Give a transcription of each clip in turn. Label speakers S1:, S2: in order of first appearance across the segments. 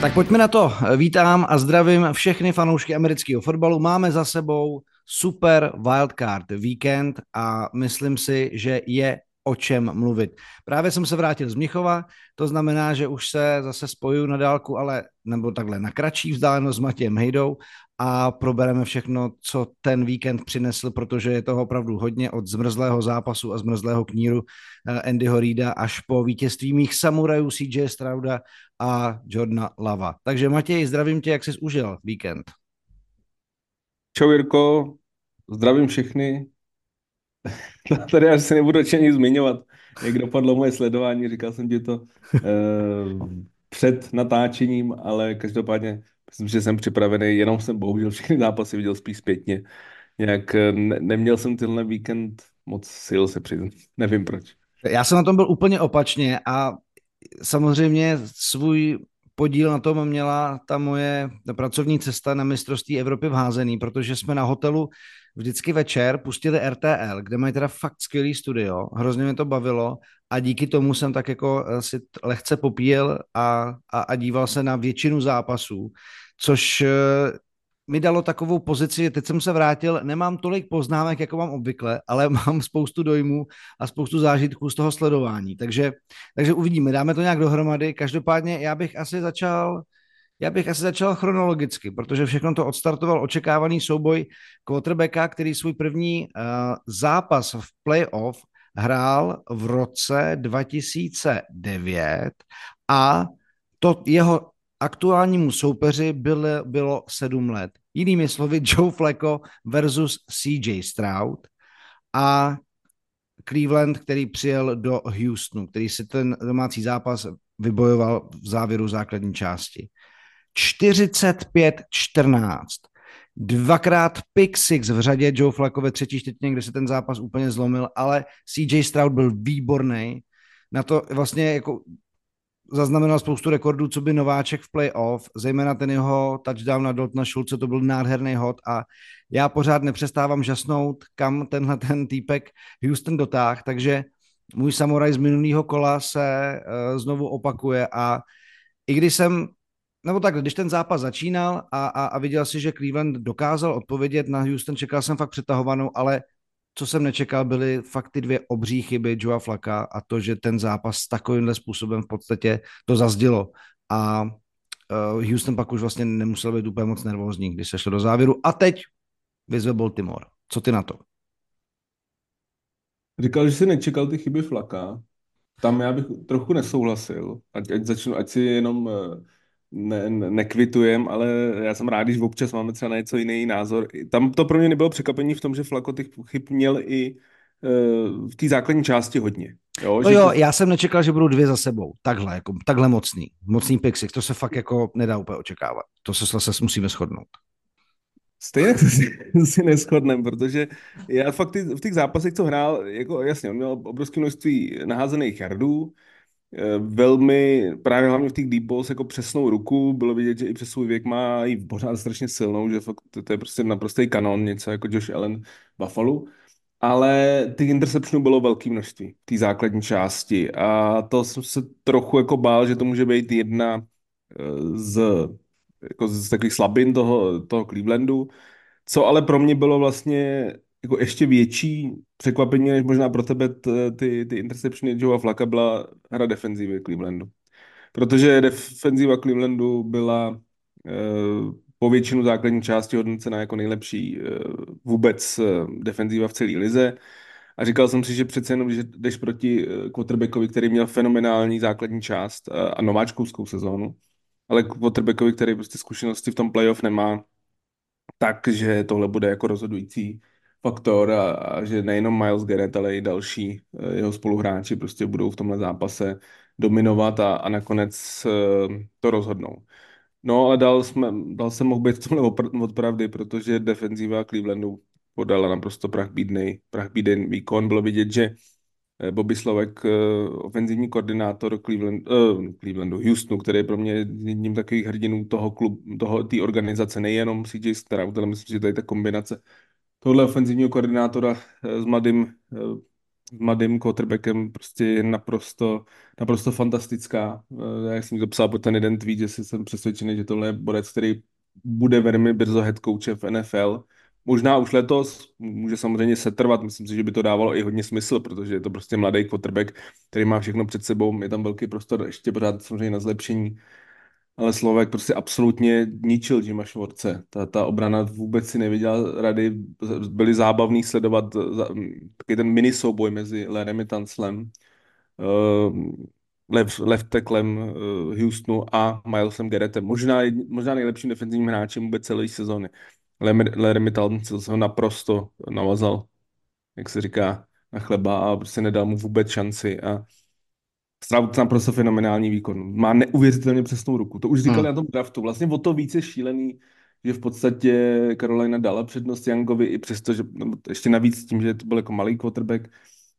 S1: Tak pojďme na to. Vítám a zdravím všechny fanoušky amerického fotbalu. Máme za sebou super wildcard víkend a myslím si, že je o čem mluvit. Právě jsem se vrátil z Mnichova, to znamená, že už se zase spojuju na dálku, ale nebo takhle na kratší vzdálenost s Matějem Hejdou a probereme všechno, co ten víkend přinesl, protože je toho opravdu hodně od zmrzlého zápasu a zmrzlého kníru eh, Andyho Reida až po vítězství mých samurajů CJ Strauda a Jordana Lava. Takže Matěj, zdravím tě, jak jsi užil víkend.
S2: Čau Jirko, zdravím všechny. Tady až se nebudu nic zmiňovat, jak dopadlo moje sledování, říkal jsem ti to eh, před natáčením, ale každopádně myslím, že jsem připravený, jenom jsem bohužel všechny zápasy viděl spíš zpětně. Jak eh, ne, neměl jsem tenhle víkend moc sil se přiznat, nevím proč.
S1: Já jsem na tom byl úplně opačně a samozřejmě svůj podíl na tom měla ta moje pracovní cesta na mistrovství Evropy v házený, protože jsme na hotelu vždycky večer pustili RTL, kde mají teda fakt skvělý studio, hrozně mě to bavilo a díky tomu jsem tak jako eh, si lehce popíjel a, a, a díval se na většinu zápasů, což eh, mi dalo takovou pozici, že teď jsem se vrátil, nemám tolik poznámek, jako mám obvykle, ale mám spoustu dojmů a spoustu zážitků z toho sledování. Takže, takže uvidíme, dáme to nějak dohromady. Každopádně já bych asi začal já bych asi začal chronologicky, protože všechno to odstartoval očekávaný souboj quarterbacka, který svůj první uh, zápas v playoff hrál v roce 2009 a to jeho aktuálnímu soupeři bylo, bylo sedm let. Jinými slovy Joe Flacco versus CJ Stroud a Cleveland, který přijel do Houstonu, který si ten domácí zápas vybojoval v závěru základní části. 45-14. Dvakrát pick six v řadě Joe Flacco ve třetí čtvrtině, kde se ten zápas úplně zlomil, ale CJ Stroud byl výborný. Na to vlastně jako zaznamenal spoustu rekordů, co by nováček v playoff, zejména ten jeho touchdown na Daltona Schulze, to byl nádherný hod a já pořád nepřestávám žasnout, kam tenhle ten týpek Houston dotáh, takže můj samuraj z minulého kola se uh, znovu opakuje a i když jsem nebo tak, když ten zápas začínal a, a, a viděl si, že Cleveland dokázal odpovědět na Houston, čekal jsem fakt přetahovanou, ale co jsem nečekal, byly fakt ty dvě obří chyby Joa Flaka a to, že ten zápas takovýmhle způsobem v podstatě to zazdilo. A uh, Houston pak už vlastně nemusel být úplně moc nervózní, když se šlo do závěru. A teď vyzve Baltimore. Co ty na to?
S2: Říkal, že jsi nečekal ty chyby Flaka. Tam já bych trochu nesouhlasil. Ať, ať začnu, ať si jenom uh ne, ne, nekvitujem, ale já jsem rád, když občas máme třeba na něco jiný názor. Tam to pro mě nebylo překvapení v tom, že Flako těch chyb měl i uh, v té základní části hodně.
S1: Jo, no jo, to... já jsem nečekal, že budou dvě za sebou. Takhle, jako, takhle mocný. Mocný pixik, to se fakt jako nedá úplně očekávat. To se zase musíme shodnout.
S2: Stejně si, si neschodneme, protože já fakt ty, v těch zápasech, co hrál, jako jasně, on měl obrovské množství naházených jardů, Eh, velmi, právě hlavně v těch deep balls, jako přesnou ruku, bylo vidět, že i přes svůj věk má i pořád strašně silnou, že fakt to, to je prostě naprostý kanon, něco jako Josh Allen Buffalo. Ale těch interceptionů bylo velké množství, té základní části. A to jsem se trochu jako bál, že to může být jedna eh, z, jako z takových slabin toho, toho Clevelandu. Co ale pro mě bylo vlastně jako ještě větší překvapení, než možná pro tebe ty, ty interceptiony Joea Flaka byla hra defenzívy Clevelandu. Protože defenziva Clevelandu byla e, po většinu základní části hodnocena jako nejlepší e, vůbec e, defenzíva v celé lize. A říkal jsem si, že přece jenom, že jdeš proti quarterbackovi, který měl fenomenální základní část a, a nováčkovskou sezónu, ale quarterbackovi, který prostě zkušenosti v tom playoff nemá, takže tohle bude jako rozhodující faktor a, a že nejenom Miles Garrett, ale i další eh, jeho spoluhráči prostě budou v tomhle zápase dominovat a, a nakonec eh, to rozhodnou. No ale dal, jsme, dal jsem mohl být v tomhle od pravdy, protože defenzíva Clevelandu podala naprosto prach bídnej, prach bídný výkon. Bylo vidět, že Bobby Slovek, ofenzivní koordinátor Cleveland, uh, Clevelandu, Houstonu, který je pro mě jedním takových hrdinů toho klub, toho, té organizace, nejenom CJ Stroud, ale myslím, že je ta kombinace tohle ofenzivního koordinátora s mladým s mladým quarterbackem prostě je naprosto, naprosto fantastická. Eh, já jsem to psal po ten jeden tweet, že jsem přesvědčený, že tohle je borec, který bude velmi brzo head coachem v NFL. Možná už letos, může samozřejmě setrvat, myslím si, že by to dávalo i hodně smysl, protože je to prostě mladý quarterback, který má všechno před sebou, je tam velký prostor ještě pořád samozřejmě na zlepšení ale Slovek prostě absolutně ničil Jima Švorce. Ta, ta obrana vůbec si neviděla rady, byly zábavný sledovat taky ten mini souboj mezi Lerem Tanslem, uh, left, uh, Houstonu a Milesem Garrettem. Možná, možná nejlepším defenzivním hráčem vůbec celé sezóny. Leremy Tansel se ho naprosto navazal, jak se říká, na chleba a prostě nedal mu vůbec šanci a Stroud naprosto fenomenální výkon. Má neuvěřitelně přesnou ruku. To už říkali hmm. na tom draftu. Vlastně o to více šílený, že v podstatě Carolina dala přednost Youngovi i přesto, že nebo ještě navíc tím, že to byl jako malý quarterback,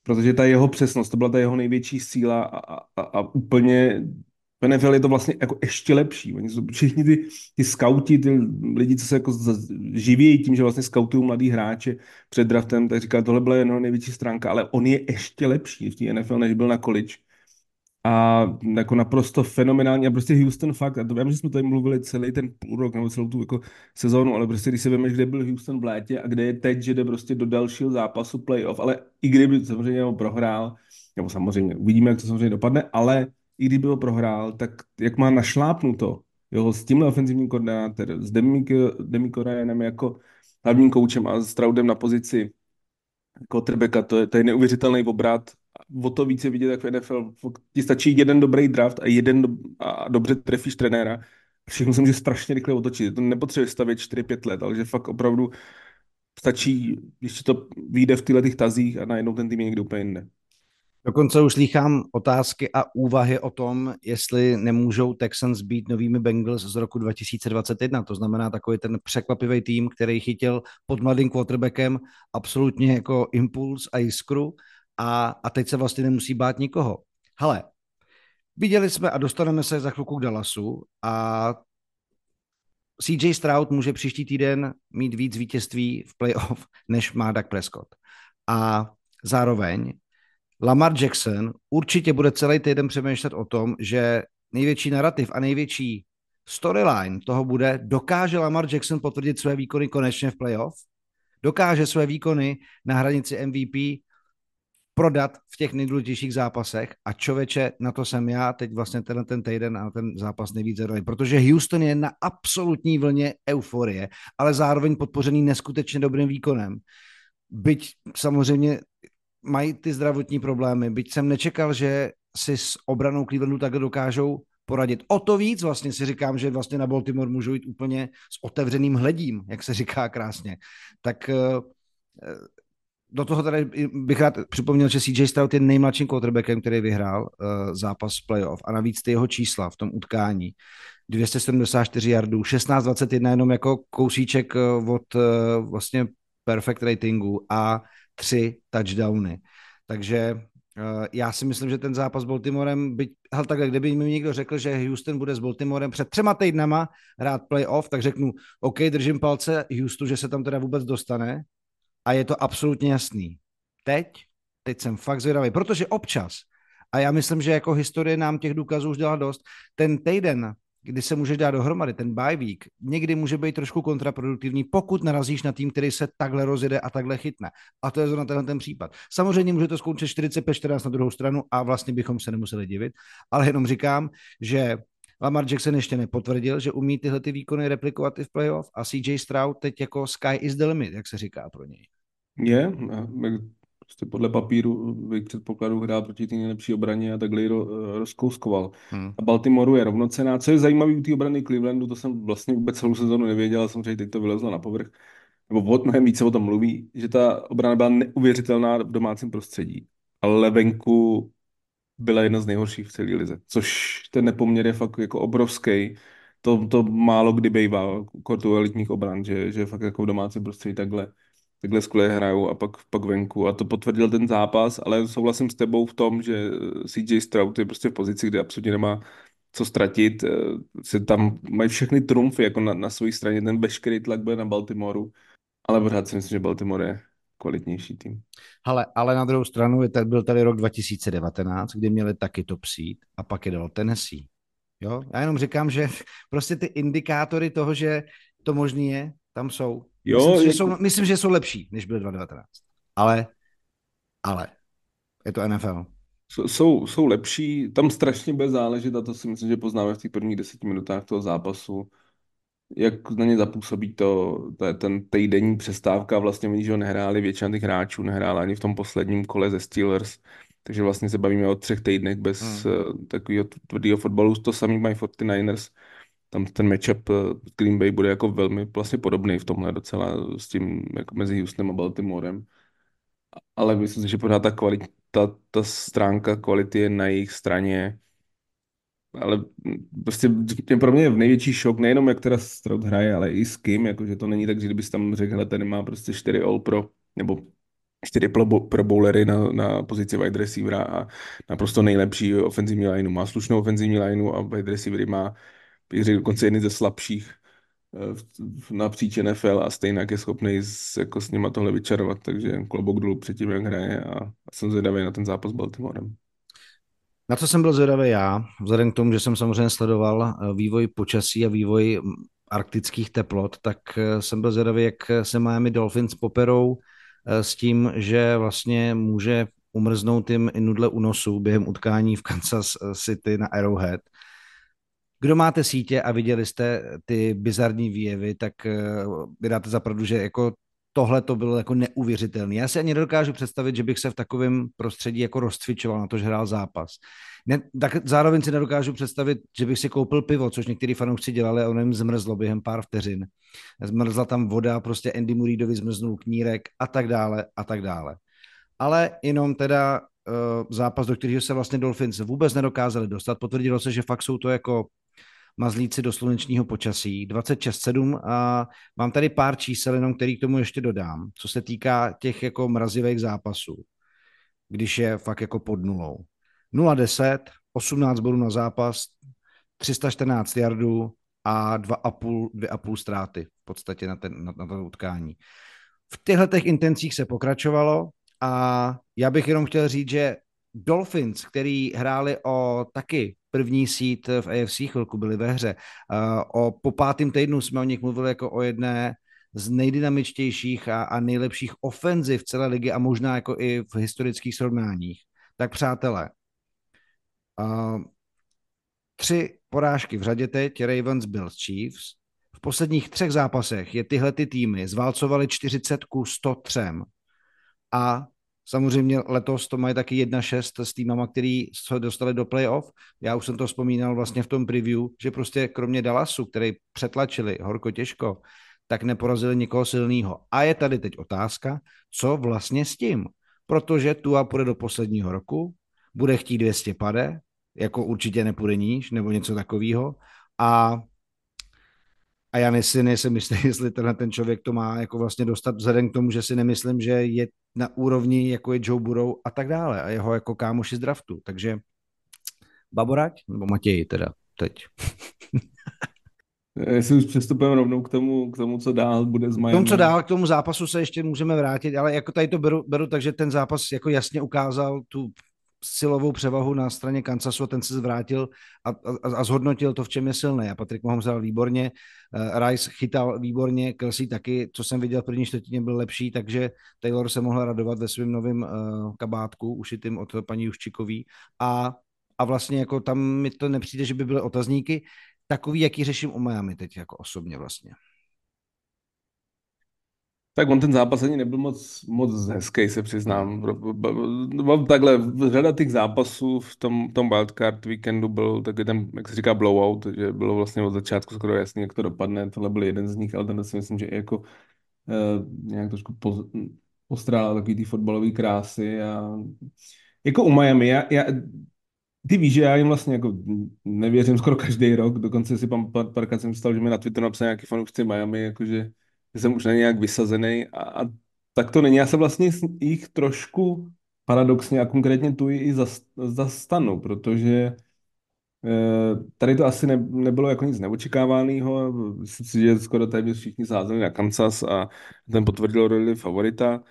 S2: protože ta jeho přesnost, to byla ta jeho největší síla a, a, a úplně v NFL je to vlastně jako ještě lepší. Oni jsou všichni ty, ty scouti, ty lidi, co se jako živějí tím, že vlastně scoutují mladý hráče před draftem, tak říká, tohle byla jeho největší stránka, ale on je ještě lepší v té NFL, než byl na college a jako naprosto fenomenální. A prostě Houston fakt, a to vím, že jsme tady mluvili celý ten půl rok nebo celou tu jako sezónu, ale prostě když si vemeš, kde byl Houston v létě a kde je teď, že jde prostě do dalšího zápasu playoff, ale i kdyby samozřejmě ho prohrál, nebo samozřejmě uvidíme, jak to samozřejmě dopadne, ale i kdyby ho prohrál, tak jak má našlápnuto, jo, s tímhle ofenzivním koordinátorem, s Demiko Ryanem jako hlavním koučem a s Traudem na pozici quarterbacka, to je, to je neuvěřitelný obrat o to více vidět, v NFL ti stačí jeden dobrý draft a jeden do, a dobře trefíš trenéra všechno se může strašně rychle otočit. To nepotřebuje stavět 4-5 let, ale že fakt opravdu stačí, když to vyjde v těchto tazích a najednou ten tým je někde úplně jinde.
S1: Dokonce už slýchám otázky a úvahy o tom, jestli nemůžou Texans být novými Bengals z roku 2021. To znamená takový ten překvapivý tým, který chytil pod mladým quarterbackem absolutně jako impuls a jiskru a, a teď se vlastně nemusí bát nikoho. Hele, viděli jsme a dostaneme se za chvilku k Dallasu a CJ Stroud může příští týden mít víc vítězství v playoff, než má Dak Prescott. A zároveň Lamar Jackson určitě bude celý týden přemýšlet o tom, že největší narrativ a největší storyline toho bude, dokáže Lamar Jackson potvrdit své výkony konečně v playoff, dokáže své výkony na hranici MVP prodat v těch nejdůležitějších zápasech a čověče, na to jsem já teď vlastně tenhle ten týden a ten zápas nejvíc zadaný, protože Houston je na absolutní vlně euforie, ale zároveň podpořený neskutečně dobrým výkonem. Byť samozřejmě mají ty zdravotní problémy, byť jsem nečekal, že si s obranou Clevelandu takhle dokážou poradit. O to víc vlastně si říkám, že vlastně na Baltimore můžou jít úplně s otevřeným hledím, jak se říká krásně. Tak eh, do toho tady bych rád připomněl, že CJ Stroud je nejmladším quarterbackem, který vyhrál uh, zápas playoff a navíc ty jeho čísla v tom utkání. 274 yardů, 16-21 jenom jako kousíček uh, od uh, vlastně perfect ratingu a tři touchdowny. Takže uh, já si myslím, že ten zápas s Baltimorem, byť, hal, takhle, kdyby mi někdo řekl, že Houston bude s Baltimorem před třema týdnama hrát playoff, tak řeknu, OK, držím palce Houston, že se tam teda vůbec dostane, a je to absolutně jasný. Teď, teď jsem fakt zvědavý, protože občas, a já myslím, že jako historie nám těch důkazů už dala dost, ten týden, kdy se může dát dohromady, ten bye week, někdy může být trošku kontraproduktivní, pokud narazíš na tým, který se takhle rozjede a takhle chytne. A to je zrovna tenhle ten případ. Samozřejmě může to skončit 45-14 na druhou stranu a vlastně bychom se nemuseli divit, ale jenom říkám, že Lamar Jackson ještě nepotvrdil, že umí tyhle ty výkony replikovat i v playoff a CJ Stroud teď jako sky is the limit, jak se říká pro něj.
S2: Je, prostě podle papíru bych předpokladu hrál proti té nejlepší obraně a takhle ji rozkouskoval. Hmm. A Baltimoru je rovnocená. Co je zajímavé u té obrany Clevelandu, to jsem vlastně vůbec celou sezónu nevěděl, samozřejmě teď to vylezlo na povrch, nebo od mnohem více o tom mluví, že ta obrana byla neuvěřitelná v domácím prostředí, ale venku byla jedna z nejhorších v celé lize, což ten nepoměr je fakt jako obrovský. To, to málo kdy bývá kortu elitních obran, že, že fakt jako v domácím prostředí takhle takhle skvěle hrajou a pak, pak venku a to potvrdil ten zápas, ale souhlasím s tebou v tom, že CJ Stroud je prostě v pozici, kde absolutně nemá co ztratit, eh, se tam mají všechny trumfy jako na, na své straně, ten veškerý tlak bude na Baltimoru, ale pořád si myslím, že Baltimore je kvalitnější tým.
S1: Ale, ale na druhou stranu je byl tady rok 2019, kdy měli taky top seed a pak je dal Tennessee. Jo? Já jenom říkám, že prostě ty indikátory toho, že to možný je, tam jsou. Jo, myslím, že, jako... jsou, myslím, že jsou lepší, než byly 2019. Ale, ale, je to NFL.
S2: Jsou, jsou lepší, tam strašně bude záležet a to si myslím, že poznáme v těch prvních deseti minutách toho zápasu, jak na ně zapůsobí to, to ten týdenní přestávka, vlastně oni, že nehráli, většina těch hráčů nehrála ani v tom posledním kole ze Steelers, takže vlastně se bavíme o třech týdnech bez hmm. takového tvrdého fotbalu, to samý mají 49ers, tam ten matchup eh, Green Bay bude jako velmi vlastně podobný v tomhle docela s tím jako mezi Houstonem a Baltimorem. Ale myslím si, že pořád ta kvalita, ta, ta stránka kvality je na jejich straně. Ale prostě pro mě je v největší šok, nejenom jak teda Stroud hraje, ale i s kým, jakože to není tak, že kdybys tam řekl, hele, ten má prostě 4 All Pro, nebo čtyři pro bowlery na, na pozici wide receivera a naprosto nejlepší ofenzivní lineu. Má slušnou ofenzivní lineu a wide receivery má bych řekl, dokonce jedny ze slabších eh, napříč NFL a stejně je schopný s, jako s nima tohle vyčarovat, takže klobouk dolů před tím, jak hraje a, a jsem zvědavý na ten zápas s Baltimorem.
S1: Na co jsem byl zvědavý já, vzhledem k tomu, že jsem samozřejmě sledoval eh, vývoj počasí a vývoj mm, arktických teplot, tak eh, jsem byl zvědavý, jak se Miami Dolphins poperou s tím, že vlastně může umrznout jim i nudle u nosu během utkání v Kansas City na Arrowhead. Kdo máte sítě a viděli jste ty bizarní výjevy, tak vy dáte zapravdu, že jako tohle to bylo jako neuvěřitelné. Já si ani nedokážu představit, že bych se v takovém prostředí jako rozcvičoval na to, že hrál zápas. Ne, tak zároveň si nedokážu představit, že bych si koupil pivo, což některý fanoušci dělali a ono jim zmrzlo během pár vteřin. Zmrzla tam voda, prostě Andy Muridovi zmrznul knírek a tak dále a tak dále. Ale jenom teda uh, zápas, do kterého se vlastně Dolphins vůbec nedokázali dostat. Potvrdilo se, že fakt jsou to jako mazlíci do slunečního počasí, 26,7 a mám tady pár čísel, jenom který k tomu ještě dodám, co se týká těch jako mrazivých zápasů, když je fakt jako pod nulou. 0,10, 18 bodů na zápas, 314 yardů a 2,5, 2,5 ztráty v podstatě na, ten, na, na to utkání. V těchto těch intencích se pokračovalo a já bych jenom chtěl říct, že Dolphins, který hráli o taky první sít v AFC chvilku byli ve hře. O, po pátém týdnu jsme o nich mluvili jako o jedné z nejdynamičtějších a, a nejlepších ofenziv celé ligy a možná jako i v historických srovnáních. Tak přátelé, a, tři porážky v řadě teď, Ravens, Bills, Chiefs. V posledních třech zápasech je tyhle ty týmy zválcovali 40 ku 103 a Samozřejmě letos to mají taky 1-6 s týmama, který se dostali do playoff. Já už jsem to vzpomínal vlastně v tom preview, že prostě kromě Dallasu, který přetlačili horko těžko, tak neporazili nikoho silného. A je tady teď otázka, co vlastně s tím? Protože Tua půjde do posledního roku, bude chtít 200 pade, jako určitě nepůjde níž, nebo něco takového. A a já si nejsem jistý, jestli tenhle ten člověk to má jako vlastně dostat vzhledem k tomu, že si nemyslím, že je na úrovni, jako je Joe Burrow a tak dále a jeho jako kámoši z draftu. Takže Baborať nebo Matěj teda teď.
S2: Jestli už přestupujeme rovnou k tomu, k tomu, co dál bude z Miami.
S1: K tomu, co dál, k tomu zápasu se ještě můžeme vrátit, ale jako tady to beru, beru takže ten zápas jako jasně ukázal tu silovou převahu na straně Kansasu, ten se zvrátil a, a, a zhodnotil to, v čem je silný. A Patrik Mahomes hrál výborně, uh, Rice chytal výborně, Kelsey taky, co jsem viděl v první čtvrtině, byl lepší, takže Taylor se mohl radovat ve svém novém uh, kabátku, ušitým od paní Juščikový. A, a vlastně jako tam mi to nepřijde, že by byly otazníky, takový, jaký řeším u Miami teď jako osobně vlastně.
S2: Tak on ten zápas ani nebyl moc, moc hezký, se přiznám. Takhle, řada těch zápasů v tom, tom wildcard weekendu byl takový ten, jak se říká, blowout, že bylo vlastně od začátku skoro jasný, jak to dopadne. Tohle byl jeden z nich, ale ten si myslím, že i jako uh, nějak trošku poz, postrádal takový ty fotbalové krásy a jako u Miami, já, já, ty víš, že já jim vlastně jako nevěřím skoro každý rok, dokonce si pan párkrát jsem stal, že mi na Twitteru napsal nějaký fanoušci Miami, jakože že jsem už na nějak vysazený a, a Tak to není. Já se vlastně jich trošku paradoxně a konkrétně tu i zas- zastanu, protože eh, tady to asi ne, nebylo jako nic neočekávaného. Myslím si, že skoro téměř všichni sázeli na Kansas a ten potvrdil roli favorita.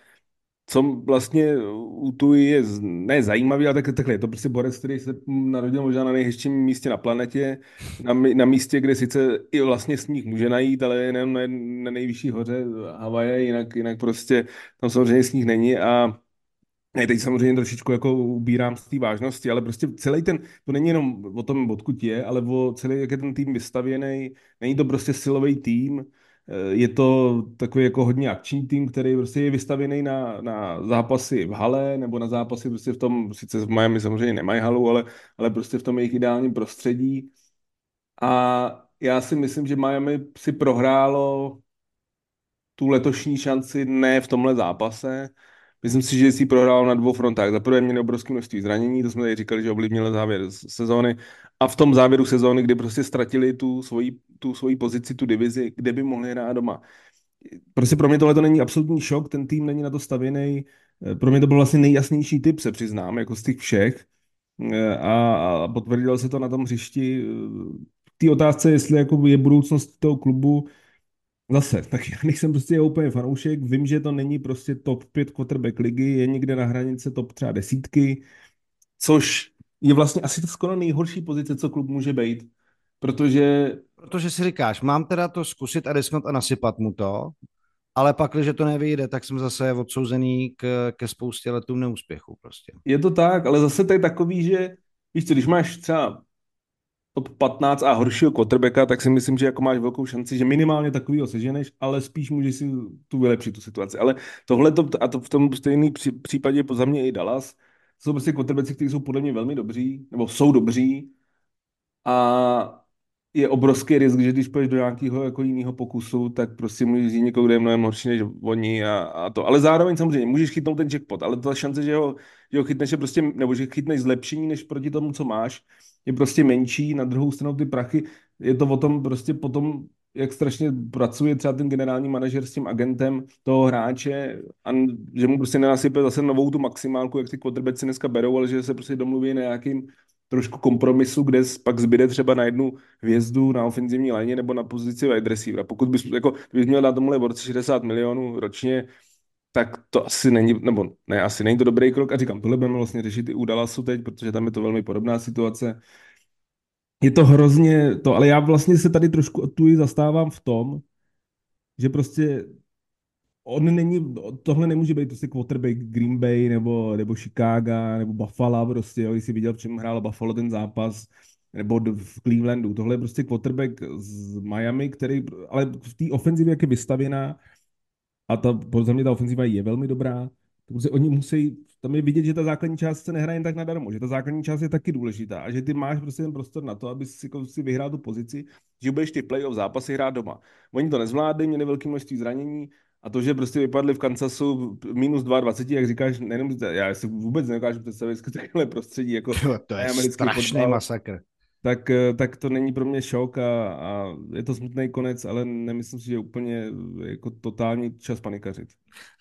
S2: Co vlastně u Tui je ne zajímavý, ale tak, takhle je to prostě borec, který se narodil možná na nejhezčím místě na planetě, na, na místě, kde sice i vlastně sníh může najít, ale jenom na, na nejvyšší hoře Havaje, jinak, jinak prostě tam samozřejmě sníh není a ne, teď samozřejmě trošičku jako ubírám z té vážnosti, ale prostě celý ten, to není jenom o tom, odkud je, ale o celý, jak je ten tým vystavěný. Není to prostě silový tým, je to takový jako hodně akční tým, který prostě je vystavěný na, na zápasy v hale nebo na zápasy prostě v tom, sice v Miami samozřejmě nemají halu, ale, ale prostě v tom jejich ideálním prostředí. A já si myslím, že Miami si prohrálo tu letošní šanci ne v tomhle zápase. Myslím si, že si prohrál na dvou frontách. Za prvé měli obrovské množství zranění, to jsme tady říkali, že ovlivnilo závěr sezóny. A v tom závěru sezóny, kdy prostě ztratili tu svoji, tu svoji pozici, tu divizi, kde by mohli hrát doma. Prostě pro mě tohle to není absolutní šok, ten tým není na to stavěný. Pro mě to byl vlastně nejjasnější typ, se přiznám, jako z těch všech. A, a potvrdilo se to na tom hřišti. V té otázce, jestli jako je budoucnost toho klubu, Zase, tak já nejsem prostě úplně fanoušek, vím, že to není prostě top 5 quarterback ligy, je někde na hranici top třeba desítky, což je vlastně asi to skoro nejhorší pozice, co klub může být, protože
S1: Protože si říkáš, mám teda to zkusit a risknout a nasypat mu to, ale pak, když to nevyjde, tak jsem zase odsouzený k, ke spoustě letům neúspěchu prostě.
S2: je to tak, ale zase to je takový, že víš co, když máš třeba top 15 a horšího quarterbacka, tak si myslím, že jako máš velkou šanci, že minimálně takovýho seženeš, ale spíš můžeš si tu vylepšit tu situaci. Ale tohle to, a to v tom stejný pří, případě za mě i Dallas, jsou prostě quarterbacki, kteří jsou podle mě velmi dobří, nebo jsou dobří, a je obrovský risk, že když půjdeš do nějakého jako jiného pokusu, tak prostě můžeš jít někoho, kde je mnohem horší než oni a, a, to. Ale zároveň samozřejmě můžeš chytnout ten jackpot, ale ta šance, že ho, že ho chytneš je prostě, nebo že chytneš zlepšení než proti tomu, co máš, je prostě menší. Na druhou stranu ty prachy, je to o tom prostě potom, jak strašně pracuje třeba ten generální manažer s tím agentem toho hráče a že mu prostě nenasype zase novou tu maximálku, jak ty quarterbacki dneska berou, ale že se prostě domluví na nějakým trošku kompromisu, kde pak zbyde třeba na jednu hvězdu na ofenzivní léně nebo na pozici wide receivera. Pokud bys, jako, bys měl na tomhle borci 60 milionů ročně, tak to asi není, nebo ne, asi není to dobrý krok. A říkám, tohle budeme vlastně řešit i u Dallasu teď, protože tam je to velmi podobná situace. Je to hrozně to, ale já vlastně se tady trošku tu zastávám v tom, že prostě on není, tohle nemůže být prostě quarterback Green Bay nebo, nebo Chicago nebo Buffalo prostě, jo, jsi viděl, v čem hrál Buffalo ten zápas, nebo v Clevelandu. Tohle je prostě quarterback z Miami, který, ale v té ofenzivě, jak je vystavěná, a ta, podle mě ta ofenziva je velmi dobrá, protože oni musí, tam je vidět, že ta základní část se nehraje jen tak nadarmo, že ta základní část je taky důležitá a že ty máš prostě ten prostor na to, aby si, jako, si vyhrál tu pozici, že budeš ty playoff zápasy hrát doma. Oni to nezvládli, měli velké množství zranění, a to, že prostě vypadli v Kansasu minus 22, jak říkáš, nejenom, já si vůbec nedokážu představit takovéhle prostředí, jako
S1: to je strašný fotbal, masakr.
S2: Tak, tak to není pro mě šok a, a je to smutný konec, ale nemyslím si, že je úplně jako totální čas panikařit.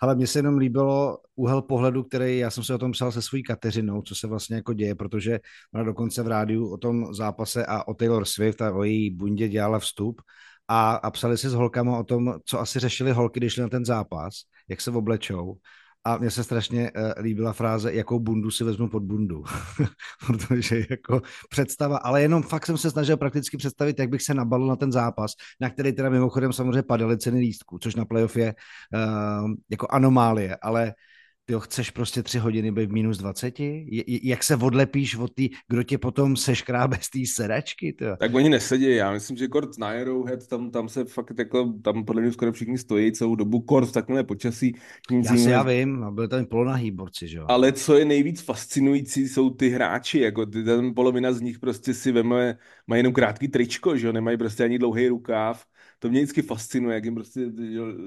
S1: Ale mně se jenom líbilo úhel pohledu, který já jsem se o tom psal se svojí Kateřinou, co se vlastně jako děje, protože ona dokonce v rádiu o tom zápase a o Taylor Swift a o její bundě dělala vstup a, a psali si s holkama o tom, co asi řešili holky, když šli na ten zápas, jak se oblečou. A mně se strašně uh, líbila fráze, jakou bundu si vezmu pod bundu. Protože jako představa, ale jenom fakt jsem se snažil prakticky představit, jak bych se nabalil na ten zápas, na který teda mimochodem samozřejmě padaly ceny lístků, což na playoff je uh, jako anomálie, ale ty chceš prostě tři hodiny být v minus 20? Jak se odlepíš od té, kdo tě potom seškrábe z té sedačky? Tyjo?
S2: Tak oni nesedí, já myslím, že kort na Arrowhead, tam, tam se fakt jako, tam podle mě skoro všichni stojí celou dobu, kort v takovémhle počasí.
S1: Nic já si já vím, byli tam polonahý borci, že jo.
S2: Ale co je nejvíc fascinující, jsou ty hráči, jako ty, tam polovina z nich prostě si veme, mají jenom krátký tričko, že jo, nemají prostě ani dlouhý rukáv. To mě vždycky fascinuje, jak jim prostě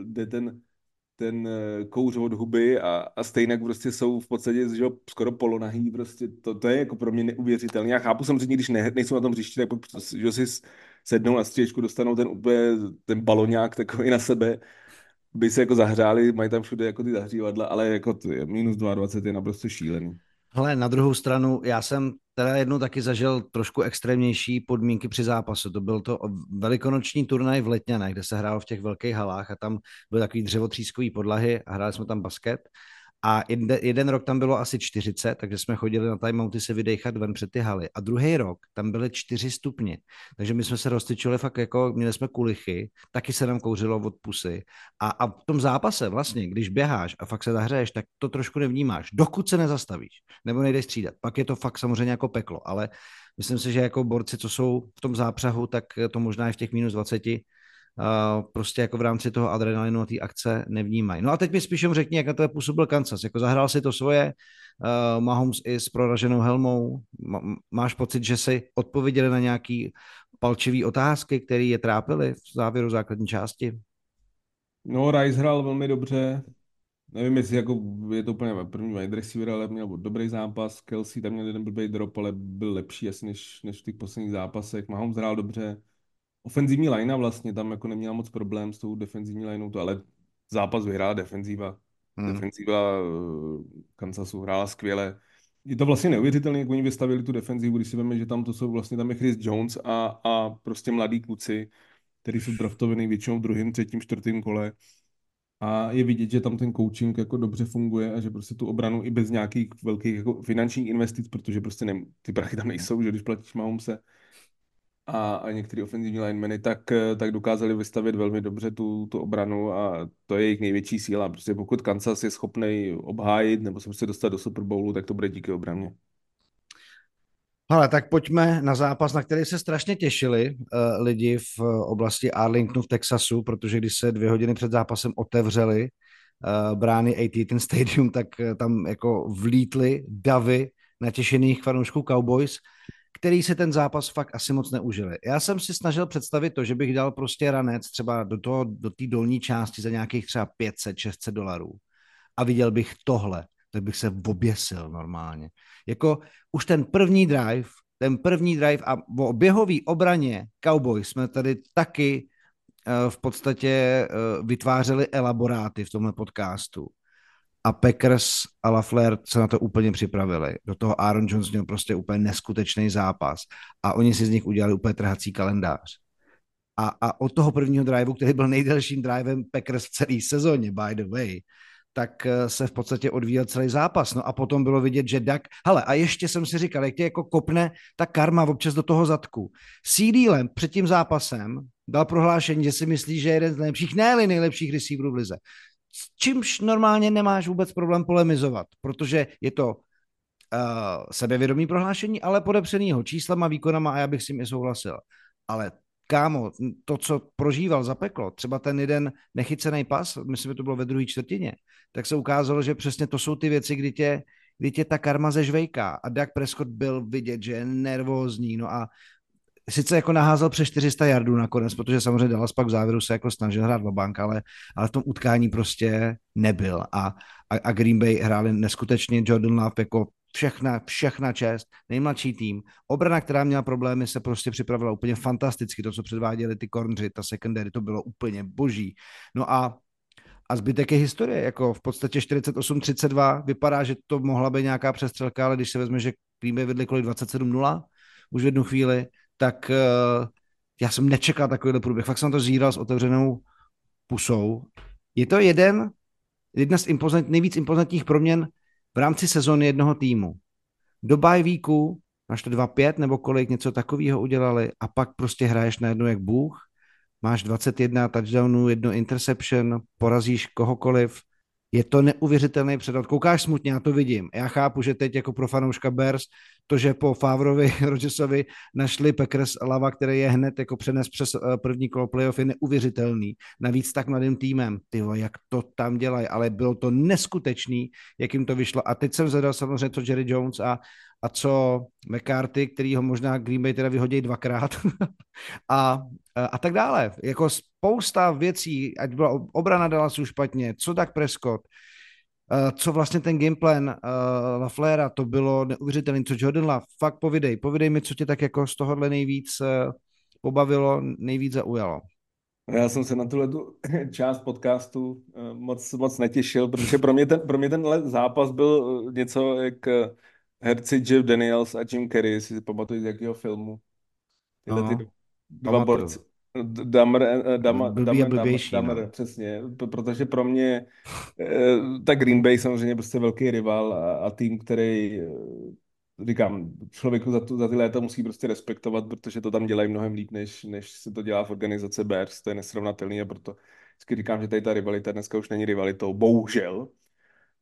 S2: jde ten, ten eh, kouř od huby a, a stejně prostě jsou v podstatě že, skoro polonahý, prostě to, to je jako pro mě neuvěřitelné. Já chápu samozřejmě, když ne, nejsou na tom hřišti, tak že si sednou na stříčku, dostanou ten úplně ten baloňák takový na sebe, by se jako zahřáli, mají tam všude jako ty zahřívadla, ale jako ty, minus 22 je naprosto šílený.
S1: Hele, na druhou stranu, já jsem teda jednou taky zažil trošku extrémnější podmínky při zápasu. To byl to velikonoční turnaj v Letňanech, kde se hrálo v těch velkých halách a tam byly takový dřevotřískový podlahy a hráli jsme tam basket a jeden, rok tam bylo asi 40, takže jsme chodili na timeouty se vydechat ven před ty haly. A druhý rok tam byly 4 stupně. Takže my jsme se roztyčili fakt jako, měli jsme kulichy, taky se nám kouřilo od pusy. A, a v tom zápase vlastně, když běháš a fakt se zahřeješ, tak to trošku nevnímáš, dokud se nezastavíš, nebo nejdeš střídat. Pak je to fakt samozřejmě jako peklo, ale myslím si, že jako borci, co jsou v tom zápřahu, tak to možná je v těch minus 20 uh, prostě jako v rámci toho adrenalinu a té akce nevnímají. No a teď mi spíš řekni, jak na to působil Kansas. Jako zahrál si to svoje, uh, Mahomes i s proraženou helmou. Máš pocit, že si odpověděli na nějaký palčivý otázky, které je trápily v závěru základní části?
S2: No, Rice hrál velmi dobře. Nevím, jestli jako je to úplně první wide receiver, ale měl dobrý zápas. Kelsey tam měl jeden blbý drop, ale byl lepší asi než, než v těch posledních zápasech. Mahomes hrál dobře ofenzivní linea vlastně tam jako neměla moc problém s tou defenzivní lineou, to ale zápas vyhrála defenziva. Hmm. Defenziva eh, Kansasu hrála skvěle. Je to vlastně neuvěřitelné, jak oni vystavili tu defenzivu, když si víme, že tam to jsou vlastně tam je Chris Jones a, a prostě mladí kluci, kteří jsou draftovaný většinou v druhém, třetím, čtvrtém kole. A je vidět, že tam ten coaching jako dobře funguje a že prostě tu obranu i bez nějakých velkých jako finančních investic, protože prostě ne, ty prachy tam nejsou, že když platíš se a, a některý ofenzivní linemeny, tak, eh, tak dokázali vystavit velmi dobře tu, tu obranu a to je jejich největší síla. Prostě pokud Kansas je schopný obhájit nebo se prostě dostat do Super Bowlu, tak to bude díky obraně.
S1: Ale tak pojďme na zápas, na který se strašně těšili uh, lidi v oblasti Arlingtonu v Texasu, protože když se dvě hodiny před zápasem otevřely uh, brány AT&T Stadium, tak uh, tam jako vlítly davy natěšených fanoušků Cowboys který si ten zápas fakt asi moc neužili. Já jsem si snažil představit to, že bych dal prostě ranec třeba do té do dolní části za nějakých třeba 500-600 dolarů a viděl bych tohle, tak bych se oběsil normálně. Jako už ten první drive, ten první drive a o běhový obraně Cowboys jsme tady taky uh, v podstatě uh, vytvářeli elaboráty v tomhle podcastu a Packers a LaFleur se na to úplně připravili. Do toho Aaron Jones měl prostě úplně neskutečný zápas a oni si z nich udělali úplně trhací kalendář. A, a od toho prvního driveu, který byl nejdelším drivem Packers v celé sezóně, by the way, tak eh, se v podstatě odvíjel celý zápas. No a potom bylo vidět, že Dak, hele, a ještě jsem si říkal, jak tě jako kopne ta karma občas do toho zadku. CD Lamb před tím zápasem dal prohlášení, že si myslí, že je jeden z nejlepších, ne nejlepších receiverů v lize s čímž normálně nemáš vůbec problém polemizovat, protože je to uh, sebevědomý prohlášení, ale podepřenýho číslama, výkonama a já bych s tím i souhlasil. Ale kámo, to, co prožíval za peklo, třeba ten jeden nechycený pas, myslím, že to bylo ve druhé čtvrtině, tak se ukázalo, že přesně to jsou ty věci, kdy tě, kdy tě ta karma zežvejká a Doug Prescott byl vidět, že je nervózní, no a sice jako naházel přes 400 jardů nakonec, protože samozřejmě Dallas pak v závěru se jako snažil hrát bank, ale, ale v tom utkání prostě nebyl a, a, a Green Bay hráli neskutečně Jordan Love jako všechna, všechna čest, nejmladší tým. Obrana, která měla problémy, se prostě připravila úplně fantasticky. To, co předváděli ty kornři, ta secondary, to bylo úplně boží. No a a zbytek je historie, jako v podstatě 48-32, vypadá, že to mohla být nějaká přestřelka, ale když se vezme, že Green Bay vedli kolik 27-0 už v jednu chvíli, tak uh, já jsem nečekal takovýhle průběh. Fakt jsem to zíral s otevřenou pusou. Je to jeden, jedna z impozant, nejvíc impozantních proměn v rámci sezóny jednoho týmu. Do bajvíku máš to 2-5 nebo kolik, něco takového udělali a pak prostě hraješ najednou jak bůh, máš 21 touchdownů, jedno interception, porazíš kohokoliv, je to neuvěřitelný předat. Koukáš smutně, já to vidím. Já chápu, že teď jako pro fanouška Bears to, že po Favrovi Rodgersovi našli Packers Lava, který je hned jako přenes přes eh, první kolo playoff, je neuvěřitelný. Navíc tak mladým týmem. Ty jak to tam dělají, ale bylo to neskutečný, jak jim to vyšlo. A teď jsem zadal samozřejmě to Jerry Jones a, a co McCarthy, který ho možná Green Bay teda vyhodí dvakrát a, a tak dále. Jako spousta věcí, ať byla obrana Dallasu špatně, co tak Prescott, Eh, co vlastně ten gameplan uh, Laflera, to bylo neuvěřitelné, co Jordan Love, fakt povidej, povidej mi, co tě tak jako z tohohle nejvíc uh, pobavilo, nejvíc zaujalo.
S2: Já jsem se na tuhle tu část podcastu eh, moc, moc netěšil, protože pro mě, ten, pro mě ten zápas byl něco jak herci Jeff Daniels a Jim Carrey, si pamatuju z jakého filmu. Tyhle ty
S1: No,
S2: dva borci. Damr, Damr,
S1: Blbý a
S2: Damr,
S1: blbější,
S2: Damr,
S1: no.
S2: přesně, protože pro mě ta Green Bay samozřejmě prostě velký rival a, a tým, který říkám, člověku za, tu, za ty léta musí prostě respektovat, protože to tam dělají mnohem líp, než, než se to dělá v organizace Bears, to je nesrovnatelný a proto vždycky říkám, že tady ta rivalita dneska už není rivalitou, bohužel.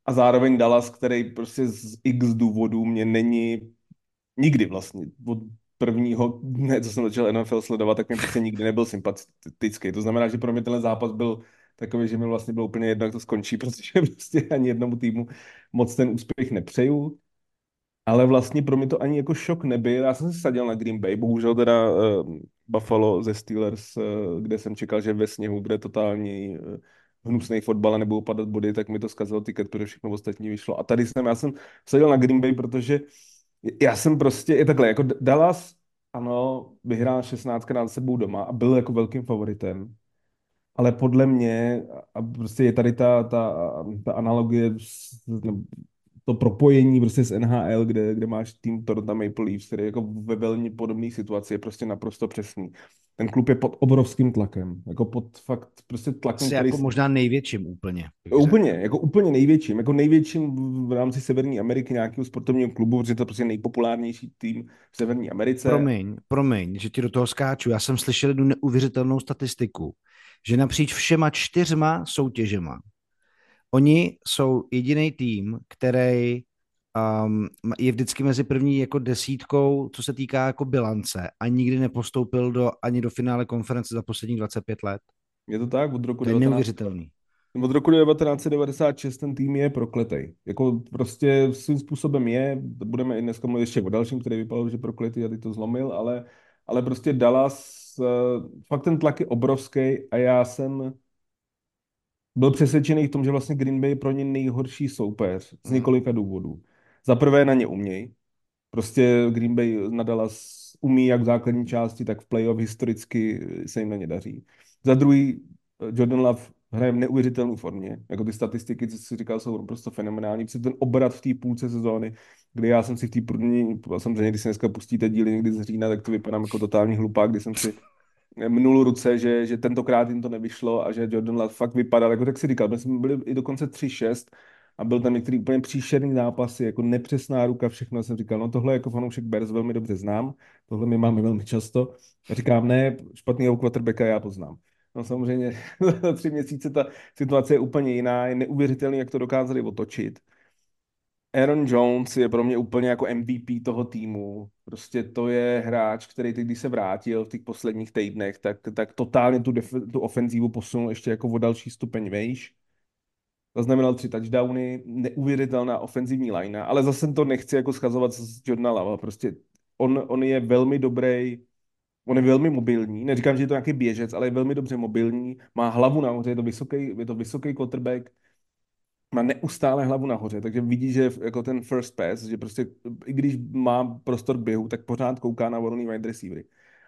S2: A zároveň Dallas, který prostě z x důvodů mě není nikdy vlastně od prvního dne, co jsem začal NFL sledovat, tak mi prostě nikdy nebyl sympatický. To znamená, že pro mě tenhle zápas byl takový, že mi vlastně bylo úplně jedno, jak to skončí, protože prostě ani jednomu týmu moc ten úspěch nepřeju ale vlastně pro mě to ani jako šok nebyl. Já jsem se sadil na Green Bay, bohužel teda uh, Buffalo ze Steelers, uh, kde jsem čekal, že ve sněhu bude totální uh, hnusný fotbal a nebudou padat body, tak mi to zkazilo tiket, protože všechno ostatní vyšlo. A tady jsem, já jsem sadil na Green Bay, protože já jsem prostě, je takhle, jako Dallas, ano, vyhrál 16 krát sebou doma a byl jako velkým favoritem, ale podle mě, a prostě je tady ta, ta, ta analogie, to propojení prostě s NHL, kde, kde máš tým Toronto Maple Leafs, který jako ve velmi podobné situaci, je prostě naprosto přesný. Ten klub je pod obrovským tlakem, jako pod fakt prostě tlakem,
S1: Asi
S2: který...
S1: jako možná největším úplně.
S2: Úplně, jako úplně největším, jako největším v rámci Severní Ameriky nějakého sportovního klubu, protože to je prostě nejpopulárnější tým v Severní Americe.
S1: Promiň, promiň, že ti do toho skáču. Já jsem slyšel jednu neuvěřitelnou statistiku, že napříč všema čtyřma soutěžema Oni jsou jediný tým, který um, je vždycky mezi první jako desítkou, co se týká jako bilance a nikdy nepostoupil do, ani do finále konference za posledních 25 let.
S2: Je to tak? Od roku
S1: to je 19... neuvěřitelný.
S2: Od roku 1996 ten tým je prokletej. Jako prostě svým způsobem je, budeme i dneska mluvit ještě o dalším, který vypadal, že prokletý a ty to zlomil, ale, ale prostě Dallas, uh, fakt ten tlak je obrovský a já jsem byl přesvědčený v tom, že vlastně Green Bay je pro ně nejhorší soupeř z hmm. několika důvodů. Za prvé na ně umějí. Prostě Green Bay na Dallas umí jak v základní části, tak v playoff historicky se jim na ně daří. Za druhý, Jordan Love hraje v neuvěřitelné formě. Jako ty statistiky, co jsi říkal, jsou prostě fenomenální. Prostě ten obrat v té půlce sezóny, kdy já jsem si v té první, samozřejmě, když si dneska pustíte díly někdy z října, tak to vypadám jako totální hlupák, kdy jsem si mnul ruce, že, že tentokrát jim to nevyšlo a že Jordan Love fakt vypadal, jako tak si říkal, my jsme byli i dokonce 3-6 a byl tam některý úplně příšerný zápasy, jako nepřesná ruka, všechno jsem říkal, no tohle jako fanoušek Bears velmi dobře znám, tohle my máme velmi často. A říkám, ne, špatného quarterbacka já poznám. No samozřejmě za tři měsíce ta situace je úplně jiná, je neuvěřitelný, jak to dokázali otočit. Aaron Jones je pro mě úplně jako MVP toho týmu. Prostě to je hráč, který teď, když se vrátil v těch posledních týdnech, tak, tak totálně tu, def- tu ofenzívu posunul ještě jako o další stupeň vejš. Zaznamenal tři touchdowny, neuvěřitelná ofenzivní line, ale zase to nechci jako schazovat z Jordana Lava. Prostě on, on je velmi dobrý, on je velmi mobilní, neříkám, že je to nějaký běžec, ale je velmi dobře mobilní, má hlavu nahoře, je to vysoký, je to vysoký quarterback, má neustále hlavu nahoře, takže vidí, že jako ten first pass, že prostě i když má prostor k běhu, tak pořád kouká na volný wide receivery.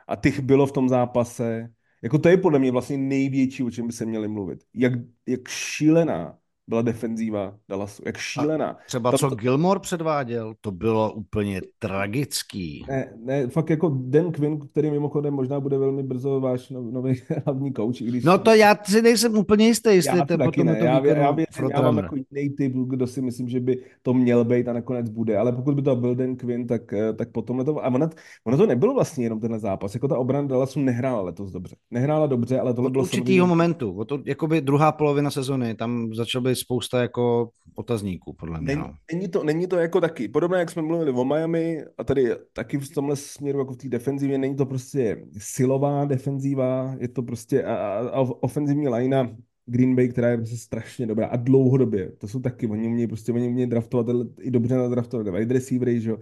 S2: A těch bylo v tom zápase, jako to je podle mě vlastně největší, o čem by se měli mluvit. Jak, jak šílená byla defenzíva Dallasu. Jak šílená. A
S1: třeba Tam co to... Gilmore předváděl, to bylo úplně tragický.
S2: Ne, ne, fakt jako Dan Quinn, který mimochodem možná bude velmi brzo váš nový hlavní coach. I když...
S1: No to já si nejsem úplně jistý, jestli
S2: já
S1: ten
S2: potom ne. to já, já, já, já mám jako jiný typ, kdo si myslím, že by to měl být a nakonec bude. Ale pokud by to byl Dan Quinn, tak, eh, tak potom to... A ono, ono, to nebylo vlastně jenom tenhle zápas. Jako ta obrana Dallasu nehrála letos dobře. Nehrála dobře, ale tohle
S1: od
S2: bylo...
S1: Od určitýho samozřejmě... momentu. Od to, jakoby druhá polovina sezony, tam začal být spousta jako otazníků, podle mě.
S2: Není,
S1: no.
S2: není, to, není to jako taky. Podobně, jak jsme mluvili o Miami, a tady taky v tomhle směru, jako v té defenzivě, není to prostě silová defenzíva, je to prostě a, a, a ofenzivní linea Green Bay, která je prostě strašně dobrá a dlouhodobě. To jsou taky, oni mě prostě, oni mě draftovat i dobře nadraftovat wide receivery, že jo.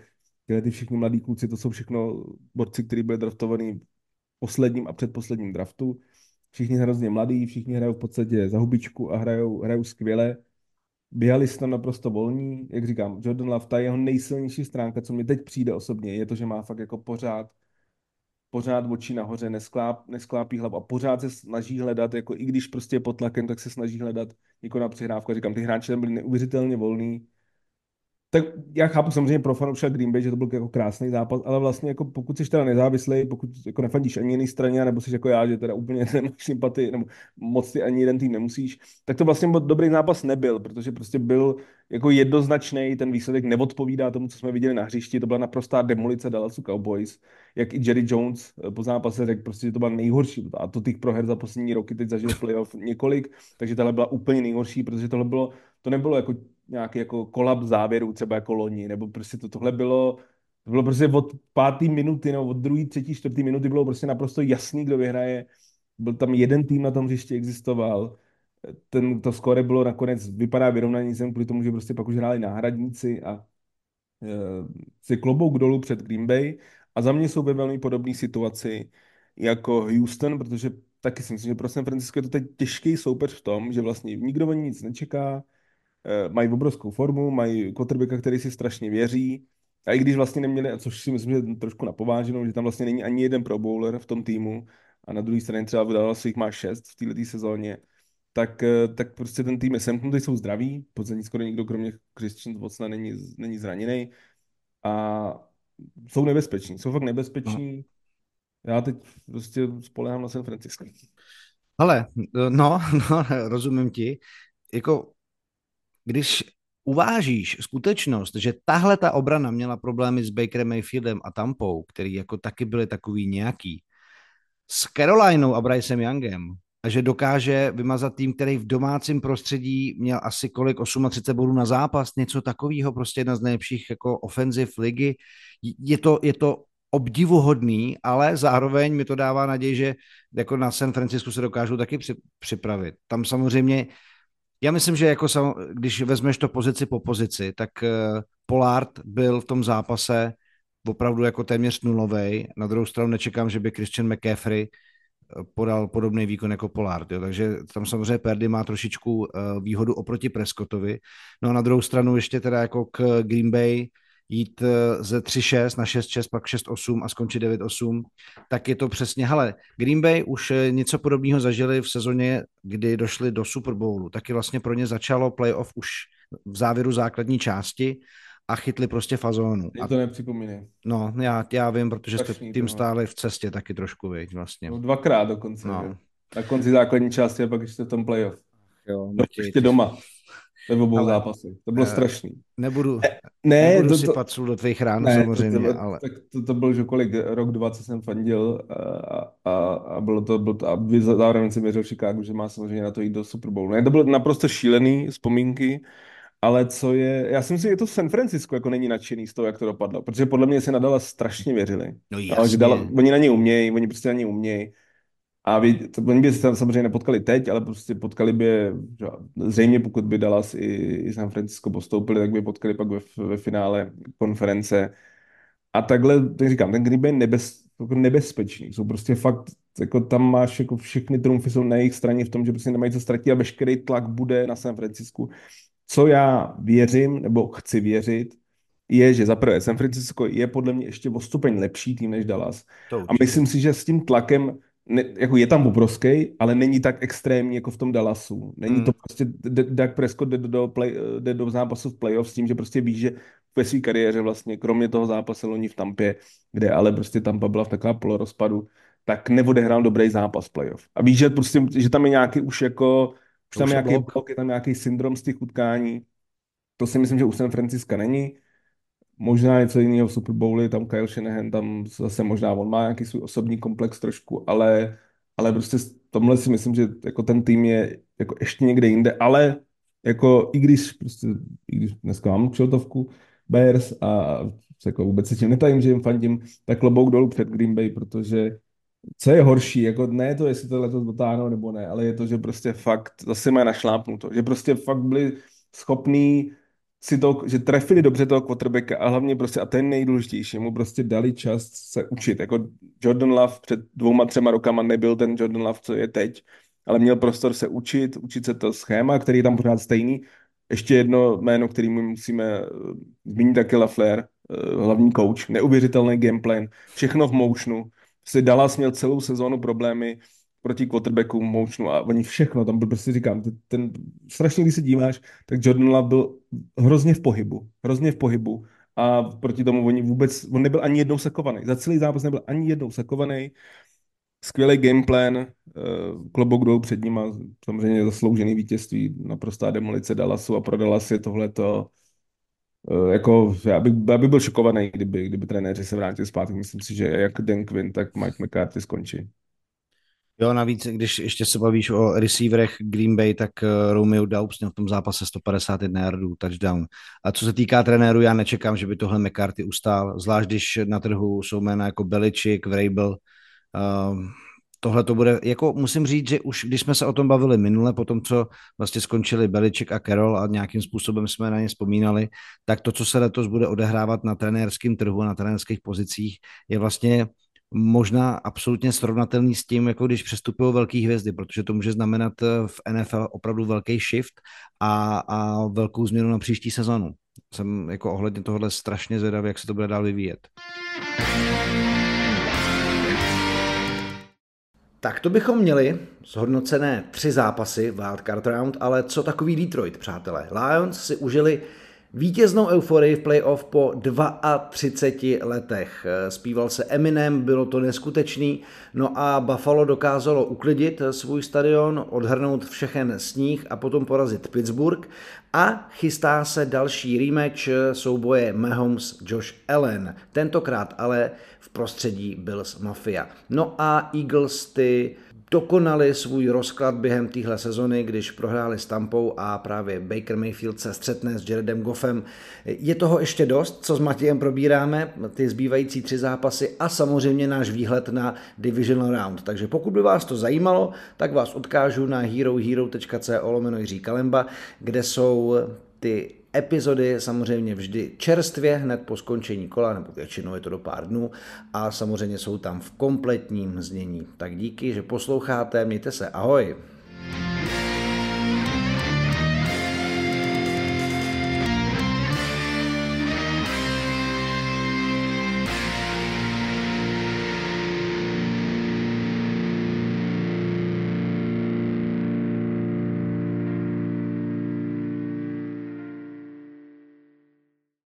S2: Tyhle ty všichni mladí kluci, to jsou všechno borci, kteří byli draftovaní posledním a předposledním draftu. Všichni hrozně mladí, všichni hrajou v podstatě za hubičku a hrajou, hrajou skvěle. Běhali jste naprosto volní, jak říkám, Jordan Love, ta jeho nejsilnější stránka, co mi teď přijde osobně, je to, že má fakt jako pořád pořád oči nahoře, neskláp, nesklápí hlavu a pořád se snaží hledat, jako i když prostě je pod tlakem, tak se snaží hledat jako na přihrávku. Říkám, ty hráči tam byli neuvěřitelně volný, tak já chápu samozřejmě pro fanouška Green Bay, že to byl jako krásný zápas, ale vlastně jako pokud jsi teda nezávislý, pokud jako nefandíš ani jiný straně, nebo jsi jako já, že teda úplně nemáš sympatii, nebo moc ty ani jeden tým nemusíš, tak to vlastně dobrý zápas nebyl, protože prostě byl jako jednoznačný, ten výsledek neodpovídá tomu, co jsme viděli na hřišti, to byla naprostá demolice Dallasu Cowboys, jak i Jerry Jones eh, po zápase řekl, prostě, že to byla nejhorší, a to těch proher za poslední roky teď zažil playoff několik, takže tohle byla úplně nejhorší, protože tohle bylo, to nebylo jako nějaký jako kolaps závěru, třeba jako loni, nebo prostě to, tohle bylo, to bylo prostě od páté minuty, nebo od druhé, třetí, čtvrté minuty bylo prostě naprosto jasný, kdo vyhraje. Byl tam jeden tým na tom hřišti existoval. Ten, to skore bylo nakonec, vypadá vyrovnaný jsem kvůli tomu, že prostě pak už hráli náhradníci a e, si klobouk dolů před Green Bay. A za mě jsou ve velmi podobné situaci jako Houston, protože taky si myslím, že pro San Francisco je to teď těžký soupeř v tom, že vlastně nikdo o nic nečeká, mají obrovskou formu, mají quarterbacka, který si strašně věří. A i když vlastně neměli, což si myslím, že trošku napováženou, že tam vlastně není ani jeden pro bowler v tom týmu a na druhé straně třeba vydal svých má šest v této sezóně, tak, eh, tak prostě ten tým je semknutý, jsou zdraví, podstatě skoro nikdo kromě Christian Watsona není, není zraněný a jsou nebezpeční, jsou fakt nebezpeční. Já teď prostě spolehám na San Francisco.
S1: Ale, no, no, rozumím ti. Jako když uvážíš skutečnost, že tahle ta obrana měla problémy s Bakerem Mayfieldem a Tampou, který jako taky byli takový nějaký, s Carolinou a Brycem Youngem, a že dokáže vymazat tým, který v domácím prostředí měl asi kolik 38 bodů na zápas, něco takového, prostě jedna z nejlepších jako ofenziv ligy. Je to, je to obdivuhodný, ale zároveň mi to dává naději, že jako na San Francisco se dokážou taky připravit. Tam samozřejmě já myslím, že jako sam, když vezmeš to pozici po pozici, tak uh, Pollard byl v tom zápase opravdu jako téměř nulový. Na druhou stranu nečekám, že by Christian McCaffrey eh, podal podobný výkon jako Pollard. Jo. Takže tam samozřejmě Perdy má trošičku uh, výhodu oproti Prescottovi. No a na druhou stranu ještě teda jako k Green Bay jít eh, ze 3-6 na 6-6, pak 6-8 a skončit 9-8, tak je to přesně, hele, Green Bay už eh, něco podobného zažili v sezóně, kdy došli do Super Bowlu, taky vlastně pro ně začalo playoff už v závěru základní části a chytli prostě fazónu.
S2: Je to nepřipomíne.
S1: No, já, já vím, protože jste tím stáli v cestě taky trošku, viď, vlastně.
S2: No, dvakrát dokonce. No. Na konci základní části a pak ještě v tom playoff.
S1: Jo,
S2: no, ještě doma. Ve obou ale, zápasech. To bylo uh, strašný.
S1: Nebudu, ne, nebudu to, to, sypat sůl do tvých rán, ne, samozřejmě, to, to,
S2: ale... Tak to, to byl, že kolik, rok, dva, co jsem fandil a, a, a bylo to, bylo to a zároveň jsem věřil v Chicago, že má samozřejmě na to jít do Super Bowlu. Ne, to bylo naprosto šílený vzpomínky, ale co je, já si myslím, že to San Francisco jako není nadšený z toho, jak to dopadlo, protože podle mě se nadala strašně věřili.
S1: No jasně. že
S2: dala, oni na ně umějí, oni prostě na ně umějí. A vy, to, oni by se tam samozřejmě nepotkali teď, ale prostě potkali by je, že, zřejmě pokud by Dallas i, i San Francisco postoupili, tak by potkali pak ve, ve finále konference. A takhle, tak říkám, ten Green Bay je nebez, jako nebezpečný. Jsou prostě fakt, jako tam máš jako všechny trumfy jsou na jejich straně v tom, že prostě nemají co ztratit a veškerý tlak bude na San Francisco. Co já věřím, nebo chci věřit, je, že za prvé San Francisco je podle mě ještě o stupeň lepší tým než Dallas. A myslím si, že s tím tlakem ne, jako je tam obrovský, ale není tak extrémní jako v tom Dallasu. Není hmm. to prostě, Dak Prescott jde do, play, jde do zápasu v playoff s tím, že prostě ví, že ve své kariéře vlastně, kromě toho zápasu loni v Tampě, kde ale prostě Tampa byla v taková polorozpadu, tak neodehrál dobrý zápas playoff. A víš, že prostě, že tam je nějaký už jako, už tam je nějaký blok, je tam nějaký syndrom z těch utkání. To si myslím, že u San Francisca není možná něco jiného v Super Bowli, tam Kyle Shanahan, tam zase možná on má nějaký svůj osobní komplex trošku, ale, ale prostě tomhle si myslím, že jako ten tým je jako ještě někde jinde, ale jako i když prostě, i když dneska mám kšeltovku Bears a jako vůbec se tím netajím, že jim fandím, tak klobouk dolů před Green Bay, protože co je horší, jako ne to, jestli to letos dotáhnou nebo ne, ale je to, že prostě fakt zase mají našlápnuto, že prostě fakt byli schopní si to, že trefili dobře toho quarterbacka a hlavně prostě, a ten nejdůležitější, mu prostě dali čas se učit. Jako Jordan Love před dvouma, třema rokama nebyl ten Jordan Love, co je teď, ale měl prostor se učit, učit se to schéma, který je tam pořád stejný. Ještě jedno jméno, který musíme eh, zmínit, taky LaFleur, eh, hlavní coach, neuvěřitelný gameplan, všechno v motionu, Si Dallas měl celou sezónu problémy proti quarterbackům, motionu a oni všechno, tam byl prostě říkám, ten, ten strašně, když se díváš, tak Jordan Love byl hrozně v pohybu, hrozně v pohybu a proti tomu oni vůbec, on nebyl ani jednou sakovaný, za celý zápas nebyl ani jednou sakovaný, skvělý gameplan, uh, klobouk dolů před nima, samozřejmě zasloužený vítězství, naprostá demolice Dallasu a pro Dallas je tohleto uh, jako, já bych, já bych byl šokovaný, kdyby, kdyby trenéři se vrátili zpátky. Myslím si, že jak Dan Quinn, tak Mike McCarthy skončí.
S1: Jo, navíc, když ještě se bavíš o receiverech Green Bay, tak eh, Romeo Daubs měl v tom zápase 151 yardů, touchdown. A co se týká trenéru, já nečekám, že by tohle McCarthy ustál, zvlášť když na trhu jsou jména jako Belichick, Vrabel. Uh, tohle to bude, jako musím říct, že už když jsme se o tom bavili minule, po tom, co vlastně skončili Beliček a Carroll a nějakým způsobem jsme na ně vzpomínali, tak to, co se letos bude odehrávat na trenérském trhu, na trenérských pozicích, je vlastně možná absolutně srovnatelný s tím, jako když přestupují velké hvězdy, protože to může znamenat eh, v NFL opravdu velký shift a, a velkou změnu na příští sezonu. Jsem jako ohledně tohohle strašně zvědavý, jak se to bude dál vyvíjet. Tak to bychom měli zhodnocené tři zápasy Wildcard Round, ale co takový Detroit, přátelé? Lions si užili Vítěznou euforii v playoff po 32 letech. Spíval se Eminem, bylo to neskutečný, no a Buffalo dokázalo uklidit svůj stadion, odhrnout všechen sníh a potom porazit Pittsburgh a chystá se další rematch souboje Mahomes Josh Allen, tentokrát ale v prostředí Bills Mafia. No a Eagles ty dokonali svůj rozklad během téhle sezony, když prohráli s Tampou a právě Baker Mayfield se střetne s Jaredem Goffem. Je toho ještě dost, co s Matějem probíráme, ty zbývající tři zápasy a samozřejmě náš výhled na Divisional Round. Takže pokud by vás to zajímalo, tak vás odkážu na herohero.co lomeno Kalemba, kde jsou ty epizody samozřejmě vždy čerstvě hned po skončení kola, nebo většinou je to do pár dnů a samozřejmě jsou tam v kompletním znění. Tak díky, že posloucháte, mějte se, ahoj!